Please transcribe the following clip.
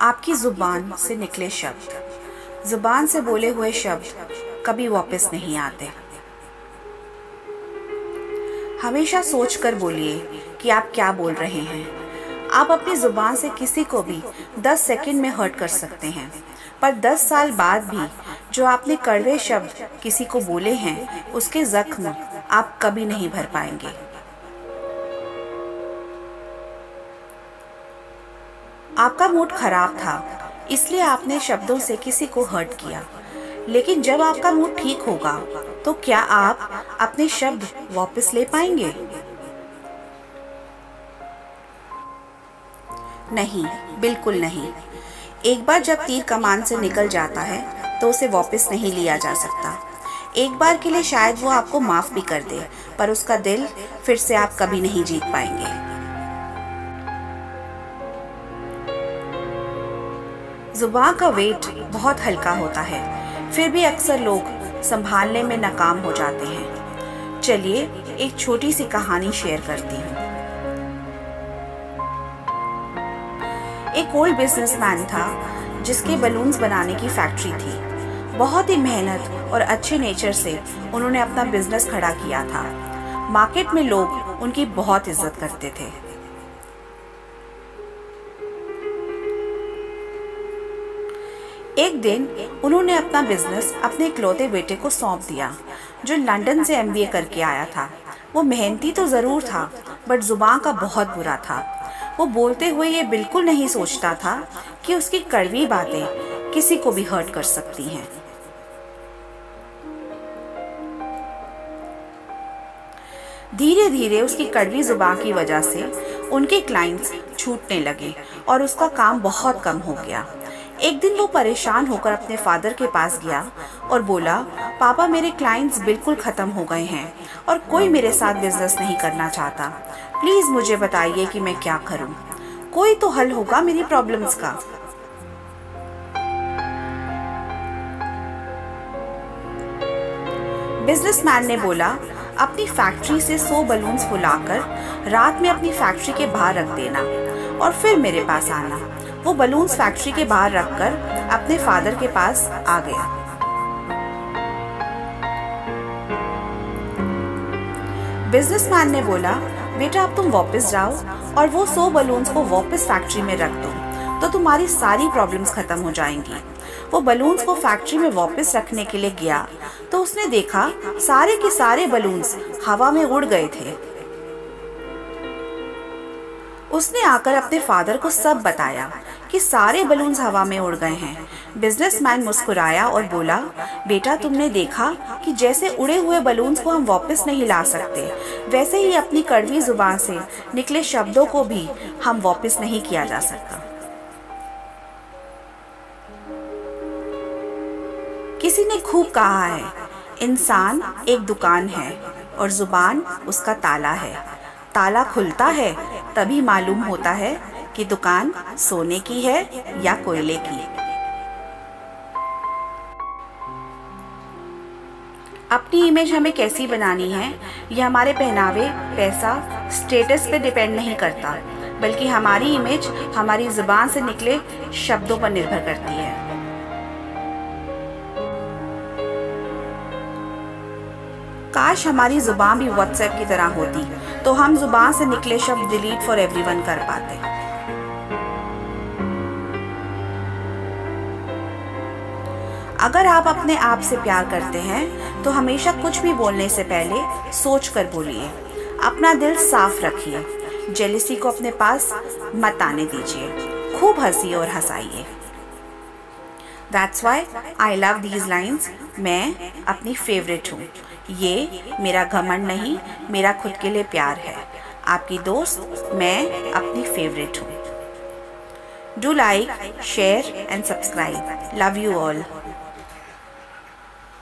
आपकी ज़ुबान से निकले शब्द। ज़ुबान से बोले हुए शब्द कभी वापस नहीं आते। हमेशा सोच कर बोलिए कि आप क्या बोल रहे हैं। आप अपनी ज़ुबान से किसी को भी 10 सेकंड में हर्ट कर सकते हैं। पर 10 साल बाद भी जो आपने कड़वे शब्द किसी को बोले हैं, उसके ज़ख्म आप कभी नहीं भर पाएँगे। आपका मूड खराब था, इसलिए आपने शब्दों से किसी को हर्ट किया। लेकिन जब आपका मूड ठीक होगा तो क्या आप अपने शब्द वापस ले पाएँगे? नहीं, बिल्कुल नहीं। एक बार जब तीर कमान से निकल जाता है तो उसे वापस नहीं लिया जा सकता। एक बार के लिए शायद वो आपको माफ़ भी कर दे, पर उसका दिल फिर से आप कभी नहीं जीत पाएँगे। ज़ुबान का वेट बहुत हल्का होता है, फिर भी अक्सर लोग संभालने में नाकाम हो जाते हैं। चलिए एक छोटी सी कहानी शेयर करती हूँ। एक ओल्ड बिजनेसमैन था, जिसके बलून्स बनाने की फैक्ट्री थी। बहुत ही मेहनत और अच्छे नेचर से उन्होंने अपना बिज़नेस खड़ा किया था। मार्केट में लोग उनकी बहुत इज़्ज़त करते थे। एक दिन उन्होंने अपना बिज़नेस अपने इकलौते बेटे को सौंप दिया, जो लंदन से एमबीए करके आया था। वो मेहनती तो ज़रूर था बट ज़ुबान का बहुत बुरा था। वो बोलते हुए ये बिल्कुल नहीं सोचता था कि उसकी कड़वी बातें किसी को भी हर्ट कर सकती हैं। धीरे धीरे उसकी कड़वी ज़ुबान की वजह से उनके क्लाइंट्स छूटने लगे और उसका काम बहुत कम हो गया। एक दिन वो परेशान होकर अपने फादर के पास गया और बोला, पापा, मेरे क्लाइंट्स बिल्कुल ख़त्म हो गए हैं और कोई मेरे साथ बिज़नेस नहीं करना चाहता। प्लीज़ मुझे बताइए कि मैं क्या करूँ। कोई तो हल होगा मेरी प्रॉब्लम्स का। बिजनेसमैन ने बोला, अपनी फैक्ट्री से सौ बलून्स फुलाकर रात में अपनी फैक्ट्री के बाहर रख देना और फिर मेरे पास आना। वो बलून्स फैक्ट्री के बाहर रखकर अपने फादर के पास आ गया बिजनेसमैन ने बोला, बेटा, अब तुम वापस जाओ और वो सौ बलून्स को वापस फैक्ट्री में रख दो तो तुम्हारी सारी प्रॉब्लम्स खत्म हो जाएँगी। वो बलून्स को फैक्ट्री में वापस रखने के लिए गया तो उसने देखा सारे के सारे बलून्स हवा में उड़ गए थे। उसने आकर अपने फादर को सब बताया कि सारे बलून्स हवा में उड़ गए हैं। बिजनेसमैन मुस्कुराया और बोला, बेटा, तुमने देखा कि जैसे उड़े हुए बलून्स को हम वापस नहीं ला सकते, वैसे ही अपनी कड़वी ज़ुबान से निकले शब्दों को भी हम वापस नहीं किया जा सकता। किसी ने खूब कहा है, इंसान एक दुकान है और ज़ुबान उसका ताला है। ताला खुलता है तभी मालूम होता है कि दुकान सोने की है या कोयले की। अपनी इमेज हमें कैसी बनानी है, यह हमारे पहनावे, पैसा स्टेटस पे डिपेंड नहीं करता, बल्कि हमारी इमेज हमारी ज़ुबान से निकले शब्दों पर निर्भर करती है। काश हमारी ज़ुबान भी व्हाट्सएप की तरह होती। तो हम ज़ुबान से निकले शब्द डिलीट फॉर एवरीवन कर पाते। अगर आप अपने आप से प्यार करते हैं तो हमेशा कुछ भी बोलने से पहले सोच कर बोलिए। अपना दिल साफ़ रखिए। जेलिसी को अपने पास मत आने दीजिए। खूब हँसी और हंसाइए। That's why I love these lines मैं अपनी फेवरेट हूँ। ये मेरा घमंड नहीं, मेरा खुद के लिए प्यार है। आपकी दोस्त मैं अपनी फेवरेट हूँ। Do like share and subscribe love you all